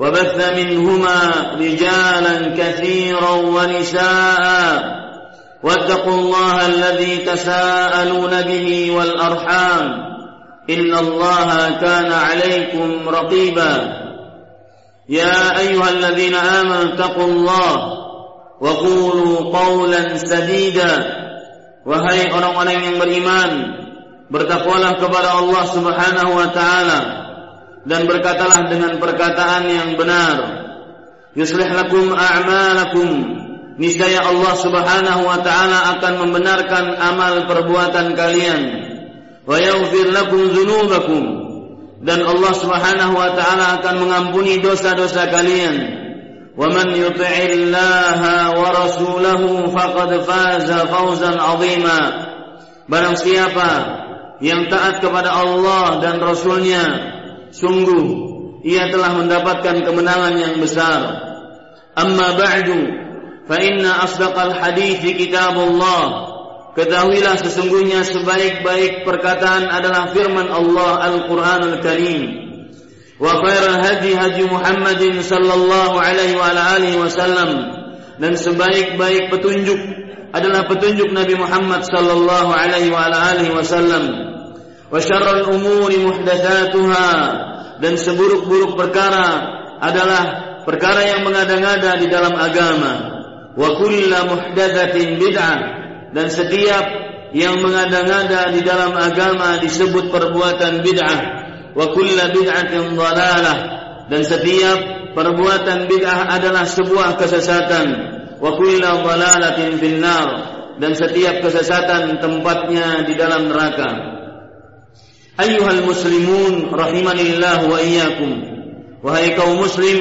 وبث منهما رجالا كثيرا ونساء. واتقوا الله الذي تساءلون به والأرحام. إن الله كان عليكم رقيبا. يا أيها الذين آمنوا اتقوا الله وقولوا قولا سديدا. wahai orang-orang yang beriman bertakwalah kepada Allah Subhanahu wa taala dan berkatalah dengan perkataan yang benar yuslih lakum a'malakum. Niscaya Allah Subhanahu wa taala akan membenarkan amal perbuatan kalian. Wa yaghfir lakum dzunubakum dan Allah Subhanahu wa taala akan mengampuni dosa-dosa kalian. Wa man yuti'illaha wa rasulahu faqad faza fawzan 'azima. Barang siapa yang taat kepada Allah dan rasulnya sungguh ia telah mendapatkan kemenangan yang besar. Amma ba'du fa inna asdaqal hadits kitabullah. Ketahuilah sesungguhnya sebaik-baik perkataan adalah firman Allah Al-Qur'anul Karim. Wa khairal hadi hadi Muhammadin sallallahu alaihi wa alihi wasallam. Dan sebaik-baik petunjuk adalah petunjuk Nabi Muhammad sallallahu alaihi wa alihi wasallam wa syarrul umuri muhdatsatuha dan seburuk-buruk perkara adalah perkara yang mengada-ngada di dalam agama. Wa kullu muhdatsatin bid'ah dan setiap yang mengada-ngada di dalam agama disebut perbuatan bid'ah. Wa kullu bid'atin dhalalah dan setiap perbuatan bid'ah adalah sebuah kesesatan. Wa kullu dhalalatin finnar dan setiap kesesatan tempatnya di dalam neraka Ayuhal muslimun rahimanillah wa iyyakum. Wahai kaum muslim,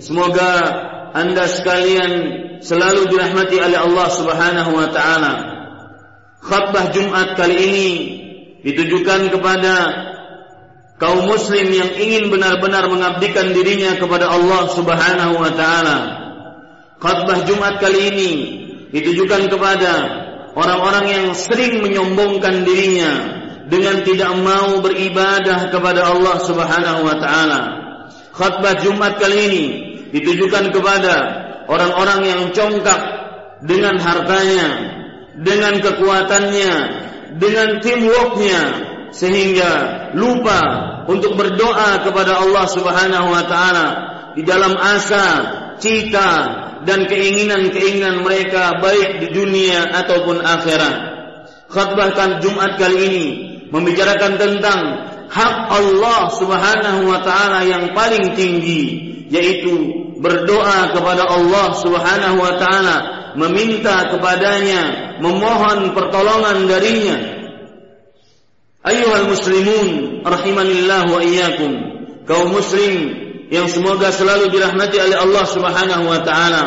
semoga anda sekalian selalu dirahmati oleh Allah Subhanahu wa taala. Khutbah Jumat kali ini ditujukan kepada kaum muslim yang ingin benar-benar mengabdikan dirinya kepada Allah Subhanahu wa taala. Khutbah Jumat kali ini ditujukan kepada orang-orang yang sering menyombongkan dirinya dengan tidak mau beribadah kepada Allah Subhanahu wa taala. Khutbah Jumat kali ini ditujukan kepada orang-orang yang congkak dengan hartanya, dengan kekuatannya, dengan teamworknya sehingga lupa untuk berdoa kepada Allah Subhanahu wa taala di dalam asa, cita dan keinginan-keinginan mereka baik di dunia ataupun akhirat. Khutbah Jumat kali ini membicarakan tentang hak Allah Subhanahu wa taala yang paling tinggi yaitu berdoa kepada Allah Subhanahu wa taala meminta kepadanya memohon pertolongan darinya. Ayuhal muslimun rahimanillah wa iyyakum. Kaum muslim yang semoga selalu dirahmati oleh Allah Subhanahu wa taala.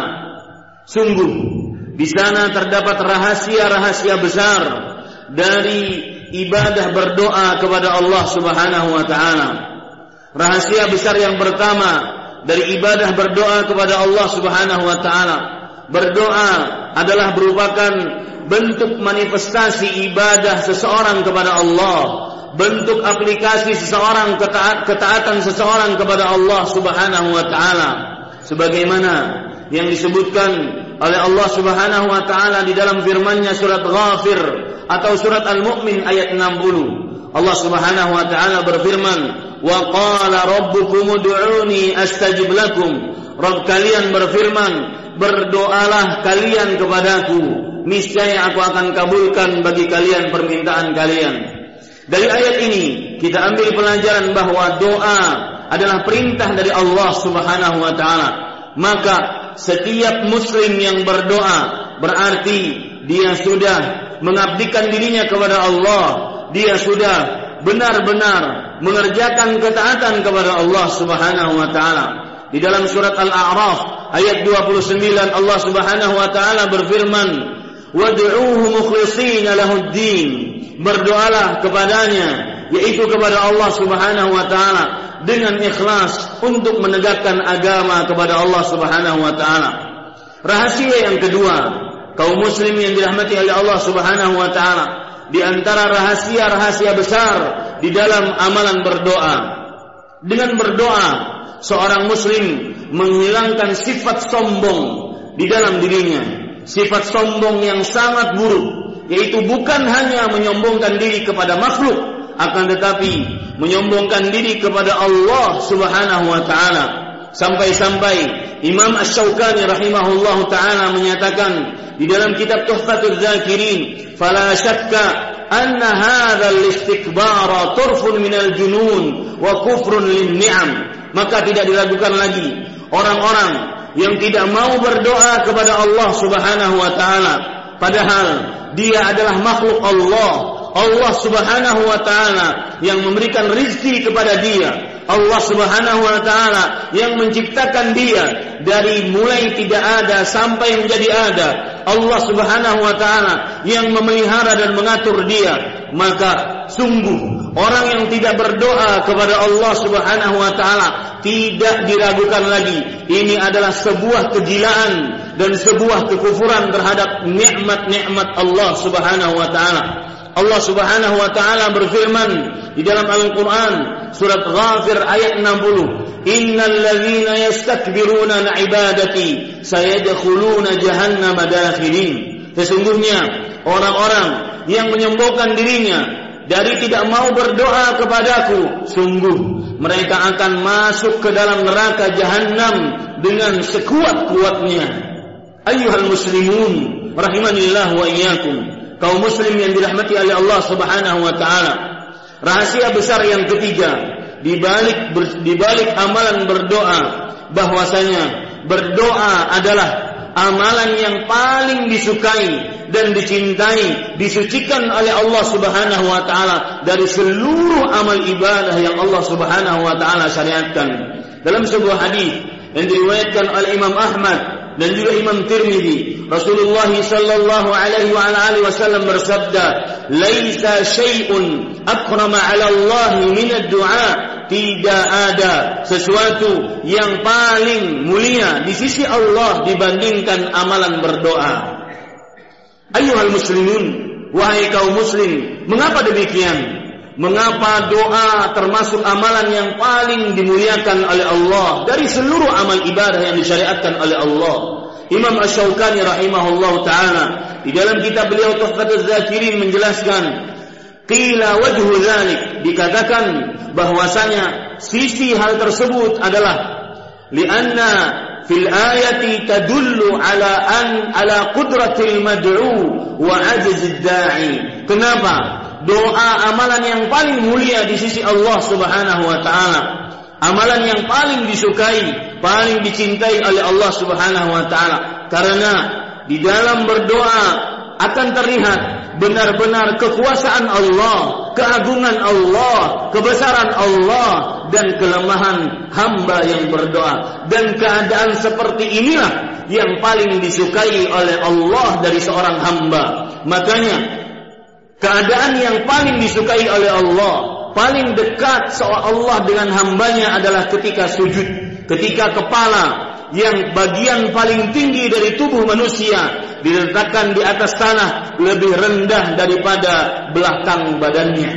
Sungguh di sana terdapat rahasia-rahasia besar dari ibadah berdoa kepada Allah Subhanahu wa taala. Rahasia besar yang pertama dari ibadah berdoa kepada Allah Subhanahu wa taala. Berdoa adalah merupakan bentuk manifestasi ibadah seseorang kepada Allah, bentuk aplikasi seseorang ketaat, ketaatan seseorang kepada Allah Subhanahu wa taala. Sebagaimana yang disebutkan oleh Allah Subhanahu wa taala di dalam firman-Nya surat Ghafir atau surat Al-Mu'min ayat 60. Allah Subhanahu wa taala berfirman, "Wa qala rabbukum ud'uni astajib lakum." Rabb kalian berfirman, "Berdoalah kalian kepadaku, niscaya aku akan kabulkan bagi kalian permintaan kalian. Dari ayat ini kita ambil pelajaran bahwa doa adalah perintah dari Allah Subhanahu wa taala. Maka setiap muslim yang berdoa berarti dia sudah mengabdikan dirinya kepada Allah. Dia sudah benar-benar mengerjakan ketaatan kepada Allah Subhanahu wa taala. Di dalam surat Al-A'raf ayat 29 Allah Subhanahu wa taala berfirman, "Wad'uuhu mukhlishina lahud-din." Berdoalah kepadanya yaitu kepada Allah Subhanahu wa taala dengan ikhlas untuk menegakkan agama kepada Allah Subhanahu wa taala. Rahasia yang kedua, kaum muslim yang dirahmati oleh Allah Subhanahu wa taala, di antara rahasia-rahasia besar di dalam amalan berdoa. Dengan berdoa, seorang muslim menghilangkan sifat sombong di dalam dirinya sifat sombong yang sangat buruk yaitu bukan hanya menyombongkan diri kepada makhluk akan tetapi menyombongkan diri kepada Allah Subhanahu wa taala sampai-sampai Imam Asy-Syaukani rahimahullah taala menyatakan di dalam kitab Tuhfatul Zakirin fala syakka anna hadha al-istikbara turfun min al-junun wa kufrun lin-ni'am maka tidak diragukan lagi orang-orang yang tidak mau berdoa kepada Allah Subhanahu wa taala. Padahal dia adalah makhluk Allah Allah Subhanahu wa taala yang memberikan rezeki kepada dia. Allah Subhanahu wa taala yang menciptakan dia dari mulai tidak ada sampai menjadi ada. Allah Subhanahu wa taala yang memelihara dan mengatur dia. Maka sungguh orang yang tidak berdoa kepada Allah Subhanahu wa taala tidak diragukan lagi. Ini adalah sebuah kegilaan dan sebuah kekufuran terhadap nikmat-nikmat Allah Subhanahu wa taala Allah Subhanahu wa taala berfirman di dalam Al-Qur'an surat Ghafir ayat 60 Innal ladzina yastakbiruna an ibadati sayadkhuluna jahannam dakhirin Sesungguhnya orang-orang yang menyombongkan dirinya dari tidak mau berdoa kepadaku sungguh mereka akan masuk ke dalam neraka jahanam dengan sekuat-kuatnya. Ayyuhal muslimun rahimanillah wa iyyakum kaum muslim yang dirahmati oleh Allah Subhanahu wa taala. Rahasia besar yang ketiga di balik di balik amalan berdoa bahwasanya berdoa adalah amalan yang paling disukai dan dicintai, disucikan oleh Allah Subhanahu wa taala dari seluruh amal ibadah yang Allah Subhanahu wa taala syariatkan. Dalam sebuah hadis yang diriwayatkan oleh Imam Ahmad dan juga Imam Tirmizi Rasulullah sallallahu alaihi wa alihi wasallam bersabda laisa syai'un akrama 'ala Allah min ad-du'a. Tidak ada sesuatu yang paling mulia di sisi Allah dibandingkan amalan berdoa. Ayyuhal muslimun wahai kaum muslim mengapa demikian Mengapa doa termasuk amalan yang paling dimuliakan oleh Allah dari seluruh amal ibadah yang disyariatkan oleh Allah? Imam Ash-Shawqani rahimahullah ta'ala di dalam kitab beliau Tuhfatul Zakirin menjelaskan Qila wajhu zalik dikatakan bahwasanya sisi hal tersebut adalah lianna fil ayati tadullu ala an ala qudratil mad'u wa ajz ad-da'i kenapa doa amalan yang paling mulia di sisi Allah Subhanahu wa taala. Amalan yang paling disukai, paling dicintai oleh Allah Subhanahu wa taala karena di dalam berdoa akan terlihat benar-benar kekuasaan Allah, keagungan Allah, kebesaran Allah dan kelemahan hamba yang berdoa dan keadaan seperti inilah yang paling disukai oleh Allah dari seorang hamba. Makanya Keadaan yang paling disukai oleh Allah, paling dekat soal Allah dengan hambanya adalah ketika sujud, ketika kepala yang bagian paling tinggi dari tubuh manusia diletakkan di atas tanah lebih rendah daripada belakang badannya.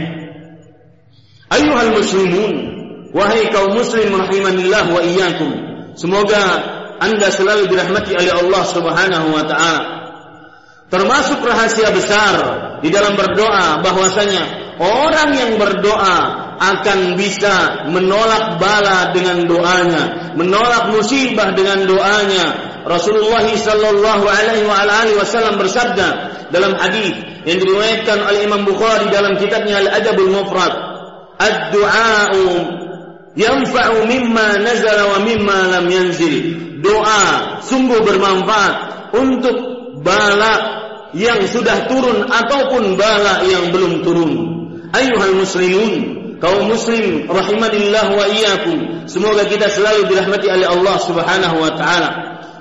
Ayuhal muslimun, wahai kaum muslim rahimanillah wa iyyakum. Semoga anda selalu dirahmati oleh Allah Subhanahu wa taala. Termasuk rahasia besar di dalam berdoa bahwasanya orang yang berdoa akan bisa menolak bala dengan doanya, menolak musibah dengan doanya. Rasulullah sallallahu alaihi wasallam bersabda dalam hadis yang diriwayatkan oleh Imam Bukhari dalam kitabnya Al-Adabul Mufrad, "Ad-du'a'u yanfa'u mimma nazala wa mimma lam yanzil." Doa sungguh bermanfaat untuk bala yang sudah turun ataupun bala yang belum turun. Ayuhal muslimun, kaum muslim rahimanillah wa iyyakum. Semoga kita selalu dirahmati oleh Allah Subhanahu wa taala.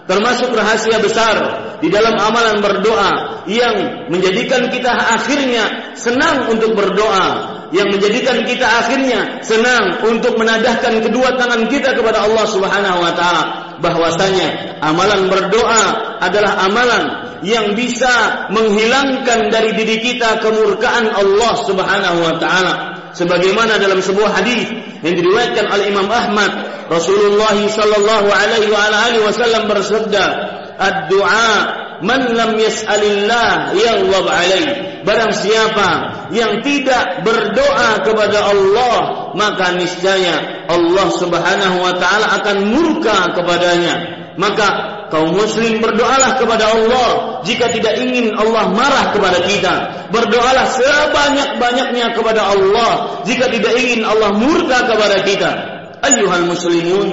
Termasuk rahasia besar di dalam amalan berdoa yang menjadikan kita akhirnya senang untuk berdoa yang menjadikan kita akhirnya senang untuk menadahkan kedua tangan kita kepada Allah Subhanahu wa taala bahwasanya amalan berdoa adalah amalan yang bisa menghilangkan dari diri kita kemurkaan Allah Subhanahu wa taala. Sebagaimana dalam sebuah hadis yang diriwayatkan oleh Imam Ahmad Rasulullah sallallahu alaihi wasallam bersabda ad-du'a man lam yas'alillah yaghdab alaih. Barang siapa yang tidak berdoa kepada Allah maka niscaya Allah Subhanahu wa taala akan murka kepadanya maka kaum muslim berdoalah kepada Allah jika tidak ingin Allah marah kepada kita. Berdoalah sebanyak-banyaknya kepada Allah jika tidak ingin Allah murka kepada kita. Ayyuhal muslimun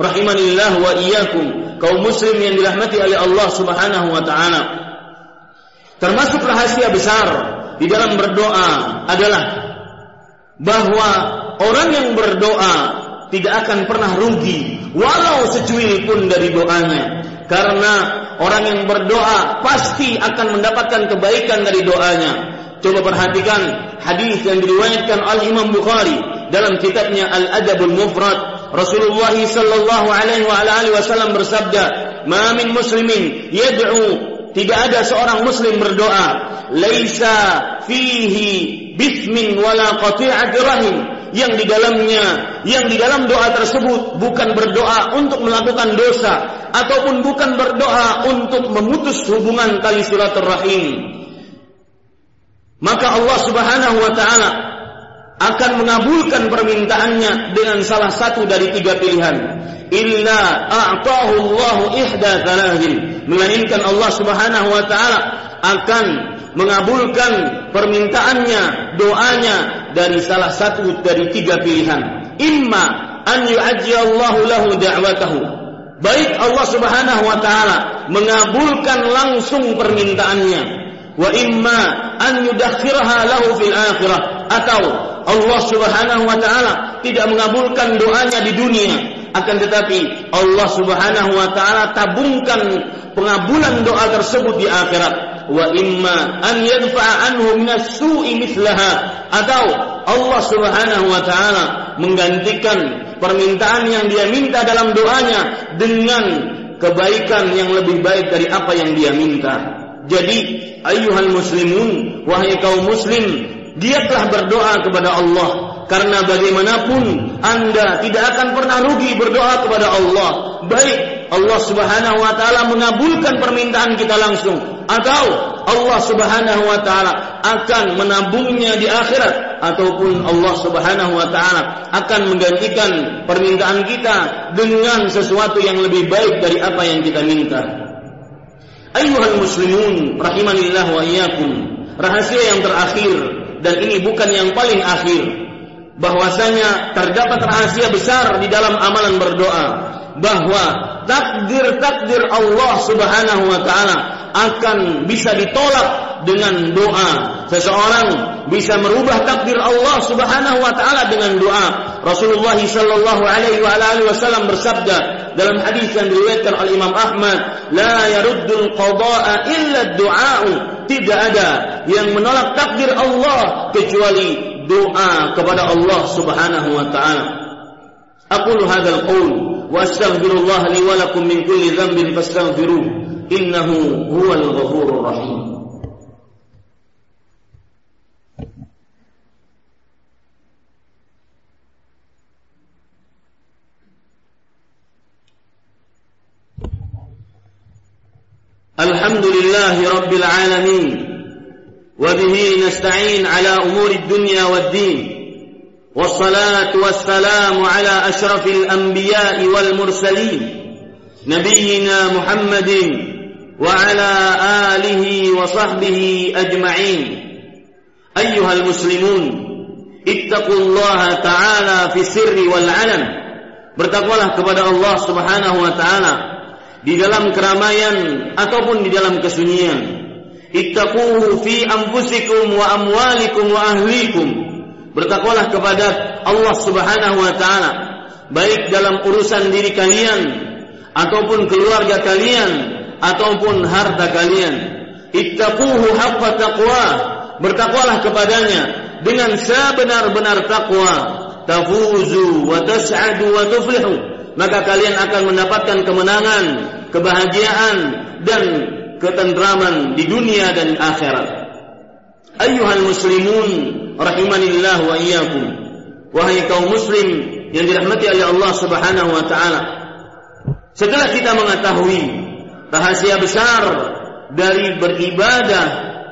rahimanillah wa iyyakum. Kaum muslim yang dirahmati oleh Allah Subhanahu wa taala. Termasuk rahasia besar di dalam berdoa adalah bahwa orang yang berdoa tidak akan pernah rugi walau secuil pun dari doanya karena orang yang berdoa pasti akan mendapatkan kebaikan dari doanya. Coba perhatikan hadis yang diriwayatkan oleh Imam Bukhari dalam kitabnya Al-Adabul Mufrad. Rasulullah sallallahu alaihi wasallam bersabda, "Ma min muslimin yad'u tidak ada seorang muslim berdoa laisa fihi bismin wala qati'ati rahim yang di dalamnya yang di dalam doa tersebut bukan berdoa untuk melakukan dosa ataupun bukan berdoa untuk memutus hubungan tali silaturahim. Maka Allah Subhanahu wa taala akan mengabulkan permintaannya dengan salah satu dari tiga pilihan. Illa a'tahu Allah ihda thalathin melainkan Allah Subhanahu wa taala akan mengabulkan permintaannya, doanya dari salah satu dari tiga pilihan. Imma an yu'ajjilallahu lahu da'watahu. Baik Allah Subhanahu wa taala mengabulkan langsung permintaannya. Wa imma an yudakhirha lahu fil akhirah atau Allah Subhanahu wa taala tidak mengabulkan doanya di dunia akan tetapi Allah Subhanahu wa taala tabungkan pengabulan doa tersebut di akhirat wa imma an yadfa'a anhu min as-su'i mithlaha atau Allah Subhanahu wa taala menggantikan permintaan yang dia minta dalam doanya dengan kebaikan yang lebih baik dari apa yang dia minta. Jadi, ayuhal muslimun, wahai kaum muslim, dia telah berdoa kepada Allah karena bagaimanapun anda tidak akan pernah rugi berdoa kepada Allah. Baik Allah Subhanahu wa taala mengabulkan permintaan kita langsung atau Allah Subhanahu wa taala akan menabungnya di akhirat ataupun Allah Subhanahu wa taala akan menggantikan permintaan kita dengan sesuatu yang lebih baik dari apa yang kita minta. Ayuhal muslimun rahimanillah wa iyyakum. Rahasia yang terakhir dan ini bukan yang paling akhir bahwasanya terdapat rahasia besar di dalam amalan berdoa bahwa takdir-takdir Allah Subhanahu wa taala akan bisa ditolak dengan doa. Seseorang bisa merubah takdir Allah Subhanahu wa taala dengan doa. Rasulullah sallallahu alaihi wasallam bersabda dalam hadis yang diriwayatkan oleh Imam Ahmad, "La yaruddul qada'a illa ad-du'a." Tidak ada yang menolak takdir Allah kecuali doa kepada Allah Subhanahu wa taala. Aku hadzal qaul واستغفر الله لي ولكم من كل ذنب فاستغفروه. إنه هو الغفور الرحيم. الحمد لله رب العالمين. وبه نستعين على أمور الدنيا والدين. والصلاة والسلام على أشرف الأنبياء والمرسلين نبينا محمد وعلى آله وصحبه أجمعين أيها المسلمون اتقوا الله تعالى في السر والعلن bertakwalah kepada Allah Subhanahu wa taala di dalam keramaian ataupun di dalam kesunyian ittaquhu fi anfusikum wa amwalikum wa ahlikum bertakwalah kepada Allah Subhanahu wa taala baik dalam urusan diri kalian ataupun keluarga kalian ataupun harta kalian. Ittaquhu haqqa taqwa bertakwalah kepadanya dengan sebenar-benar takwa tafuzu wa tas'adu wa tuflihu. Maka kalian akan mendapatkan kemenangan kebahagiaan dan ketentraman di dunia dan akhirat. Ayyuhal muslimun rahimanillah wa iyyakum. Wahai kaum muslim yang dirahmati oleh Allah Subhanahu wa taala. Setelah kita mengetahui rahasia besar dari beribadah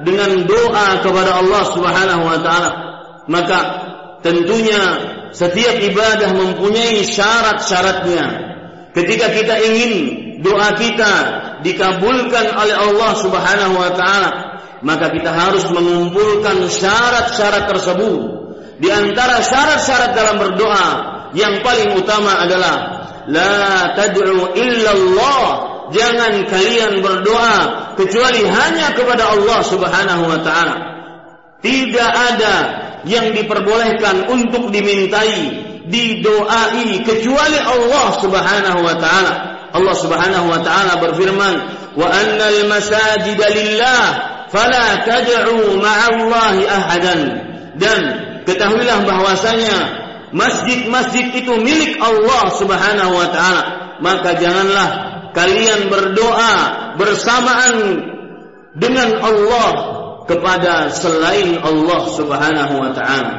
dengan doa kepada Allah Subhanahu wa taala maka tentunya setiap ibadah mempunyai syarat-syaratnya. Ketika kita ingin doa kita dikabulkan oleh Allah Subhanahu wa taala maka kita harus mengumpulkan syarat-syarat tersebut. Di antara syarat-syarat dalam berdoa yang paling utama adalah la tad'u illa Allah jangan kalian berdoa kecuali hanya kepada Allah Subhanahu wa taala. Tidak ada yang diperbolehkan untuk dimintai didoai kecuali Allah Subhanahu wa taala. Allah Subhanahu wa taala berfirman, "Wa annal masajida lillah fala tad'u ma'allahi ahadan." Dan ketahuilah bahwasanya masjid-masjid itu milik Allah Subhanahu wa taala. Maka janganlah kalian berdoa bersamaan dengan Allah kepada selain Allah Subhanahu wa taala.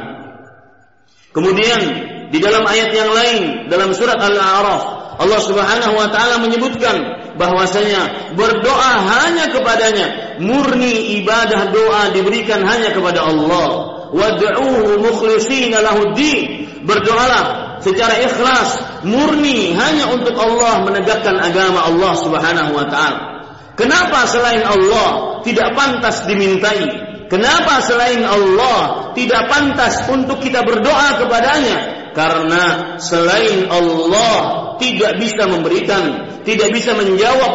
Kemudian di dalam ayat yang lain dalam surat Al-A'raf Allah Subhanahu wa taala menyebutkan bahwasanya berdoa hanya kepadanya murni ibadah doa diberikan hanya kepada Allah wad'uhu mukhlishina lahuddin berdoalah secara ikhlas murni hanya untuk Allah menegakkan agama Allah Subhanahu wa taala Kenapa selain Allah tidak pantas dimintai? Kenapa selain Allah tidak pantas untuk kita berdoa kepadanya? Karena selain Allah tidak bisa memberikan, tidak bisa menjawab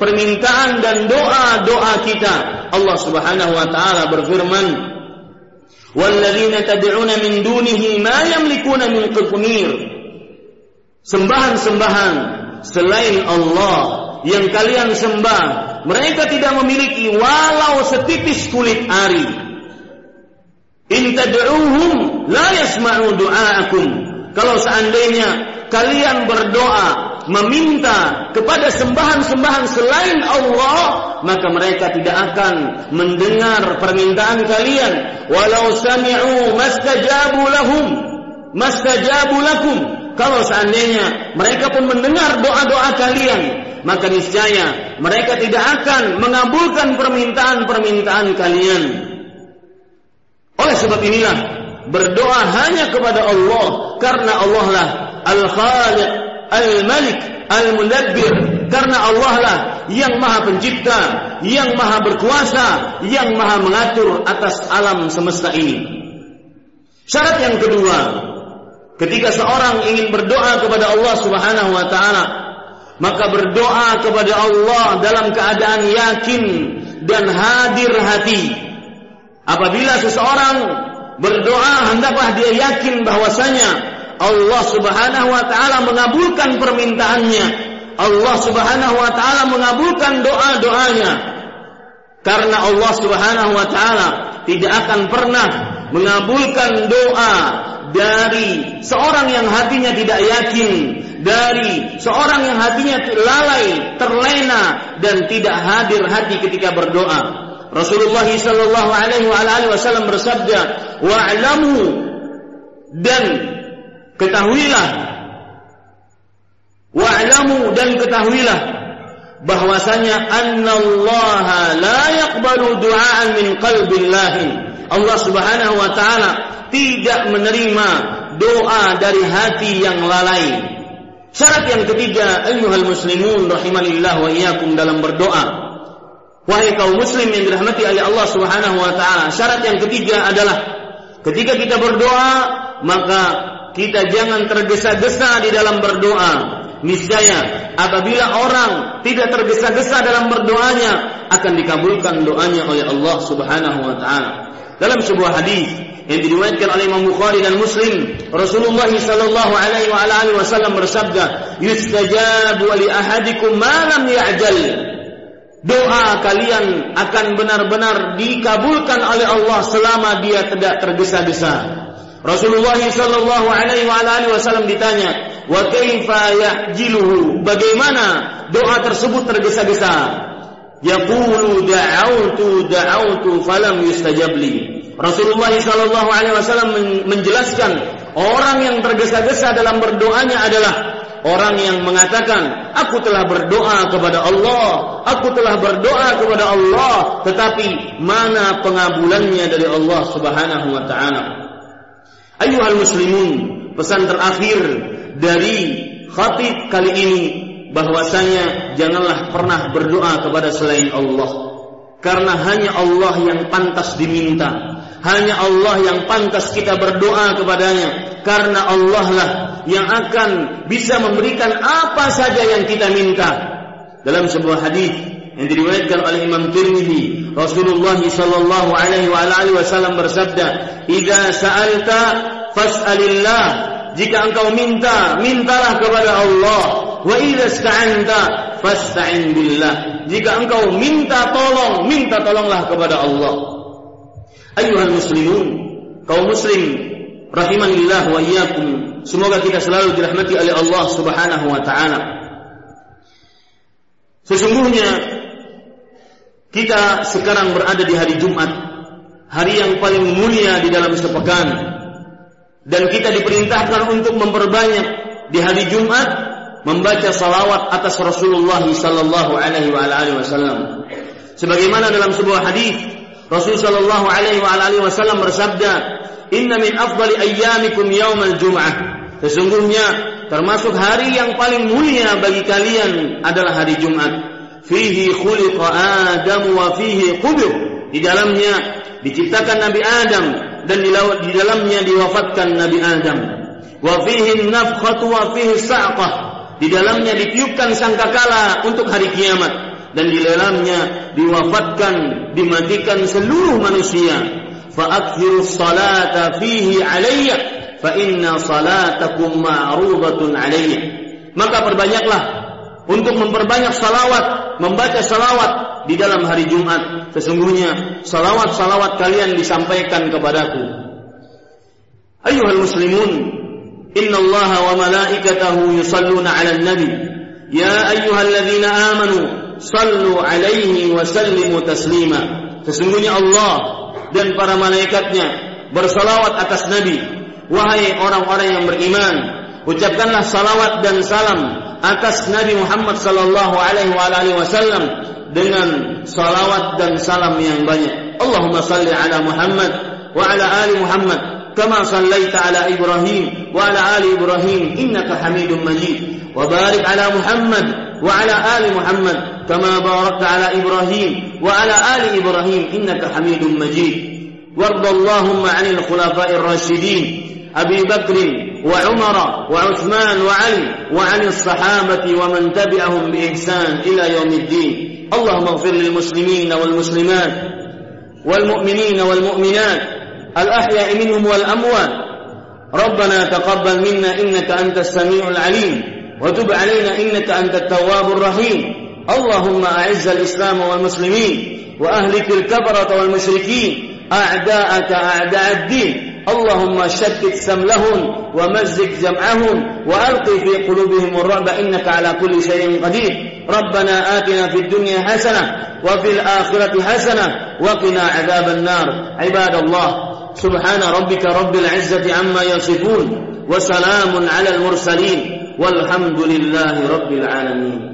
permintaan dan doa-doa kita. Allah Subhanahu wa taala berfirman, "Walladzina tad'una min dunihi ma yamlikuna min qitmir." Sembahan-sembahan selain Allah yang kalian sembah mereka tidak memiliki walau setipis kulit ari in tad'uuhum la yasma'u du'aakum kalau seandainya kalian berdoa meminta kepada sembahan-sembahan selain Allah maka mereka tidak akan mendengar permintaan kalian walau sami'u mastajabu lahum mastajabu lakum kalau seandainya mereka pun mendengar doa-doa kalian maka niscaya mereka tidak akan mengabulkan permintaan-permintaan kalian. Oleh sebab inilah berdoa hanya kepada Allah karena Allah lah Al-Khaliq, Al-Malik, Al-Mudabbir karena Allah lah yang Maha Pencipta, yang Maha Berkuasa, yang Maha mengatur atas alam semesta ini. Syarat yang kedua, ketika seorang ingin berdoa kepada Allah Subhanahu wa taala, maka berdoa kepada Allah dalam keadaan yakin dan hadir hati. Apabila seseorang berdoa hendaklah dia yakin bahwasanya Allah Subhanahu wa taala mengabulkan permintaannya. Allah Subhanahu wa taala mengabulkan doa-doanya. Karena Allah Subhanahu wa taala tidak akan pernah mengabulkan doa dari seorang yang hatinya tidak yakin dari seorang yang hatinya lalai, terlena dan tidak hadir hati ketika berdoa. Rasulullah sallallahu alaihi wasallam bersabda, "Wa'lamu dan ketahuilah wa'lamu dan ketahuilah bahwasanya annallaha la yaqbalu du'aan min qalbillahi." Allah Subhanahu wa taala tidak menerima doa dari hati yang lalai Syarat yang ketiga, ayyuhal muslimun rahimanillah wa iyyakum dalam berdoa. Wahai kaum muslim yang dirahmati oleh Allah Subhanahu wa taala, syarat yang ketiga adalah ketika kita berdoa, maka kita jangan tergesa-gesa di dalam berdoa. Niscaya apabila orang tidak tergesa-gesa dalam berdoanya, akan dikabulkan doanya oleh Allah Subhanahu wa taala. Dalam sebuah hadis yang diriwayatkan oleh Imam Bukhari dan Muslim Rasulullah sallallahu alaihi wasallam bersabda yustajabu li ahadikum ma lam ya'jal doa kalian akan benar-benar dikabulkan oleh Allah selama dia tidak tergesa-gesa Rasulullah sallallahu alaihi wa alihi wasallam ditanya wa kaifa ya'jiluhu? Bagaimana doa tersebut tergesa-gesa? Yaqulu da'autu da'autu falam yustajab li. Rasulullah sallallahu alaihi wasallam menjelaskan orang yang tergesa-gesa dalam berdoanya adalah orang yang mengatakan aku telah berdoa kepada Allah, aku telah berdoa kepada Allah, tetapi mana pengabulannya dari Allah Subhanahu wa taala. Ayuhal muslimun, pesan terakhir dari khatib kali ini bahwasanya janganlah pernah berdoa kepada selain Allah. Karena hanya Allah yang pantas diminta. Hanya Allah yang pantas kita berdoa kepadanya. Karena Allah lah yang akan bisa memberikan apa saja yang kita minta. Dalam sebuah hadis yang diriwayatkan oleh Imam Tirmizi Rasulullah sallallahu alaihi wa alihi wasallam bersabda "Idza sa'alta fas'alillah" jika engkau minta mintalah kepada Allah wa idza ista'anta fasta'in billah jika engkau minta tolong minta tolonglah kepada Allah Ayuhal muslimun, kaum muslim rahimanillah wa iyyakum. Semoga kita selalu dirahmati oleh Allah Subhanahu wa taala. Sesungguhnya kita sekarang berada di hari Jumat, hari yang paling mulia di dalam sepekan. Dan kita diperintahkan untuk memperbanyak di hari Jumat membaca salawat atas Rasulullah sallallahu alaihi wasallam. Sebagaimana dalam sebuah hadis Rasul sallallahu alaihi wasallam bersabda, "Inna min afdali ayyamikum yaumal jum'ah." Sesungguhnya termasuk hari yang paling mulia bagi kalian adalah hari Jumat. Fihi khuliqa Adam wa fihi qubur. Di dalamnya diciptakan Nabi Adam dan di dalamnya diwafatkan Nabi Adam. Wa fihi nafkhatu wa fihi sa'qah. Di dalamnya ditiupkan sangkakala untuk hari kiamat dan di dalamnya diwafatkan dimatikan seluruh manusia fa akthiru salata fihi alayya fa inna salatakum ma'rudatun alayya maka perbanyaklah untuk memperbanyak salawat membaca salawat di dalam hari Jumat sesungguhnya salawat-salawat kalian disampaikan kepadaku ayuhal muslimun inna allaha wa malaikatahu yusalluna 'alan nabi ya ayyuhalladzina amanu sallu alaihi wa sallimu taslima. Sesungguhnya Allah dan para malaikatnya bersalawat atas Nabi. Wahai orang-orang yang beriman, ucapkanlah salawat dan salam atas Nabi Muhammad sallallahu alaihi wa alihi wasallam dengan salawat dan salam yang banyak. Allahumma salli ala Muhammad wa ala ali Muhammad kama sallaita ala Ibrahim wa ala ali Ibrahim innaka Hamidum Majid. Wa barik ala Muhammad wa ala ali Muhammad كما باركت على إبراهيم وعلى آل إبراهيم إنك حميد مجيد وارض اللهم عن الخلفاء الراشدين أبي بكر وعمر وعثمان وعلي وعن الصحابة ومن تبعهم بإحسان إلى يوم الدين. اللهم اغفر للمسلمين والمسلمات والمؤمنين والمؤمنات الأحياء منهم والأموات. ربنا تقبل منا إنك أنت السميع العليم وتب علينا إنك أنت التواب الرحيم. اللهم أعز الإسلام والمسلمين وأهلك الكفرة والمشركين. أعداءك أعداء الدين. اللهم شتت سملهم ومزق جمعهم وألق في قلوبهم الرعب إنك على كل شيء قدير. ربنا آتنا في الدنيا حسنة وفي الآخرة حسنة وقنا عذاب النار. عباد الله سبحان ربك رب العزة عما يصفون وسلام على المرسلين والحمد لله رب العالمين.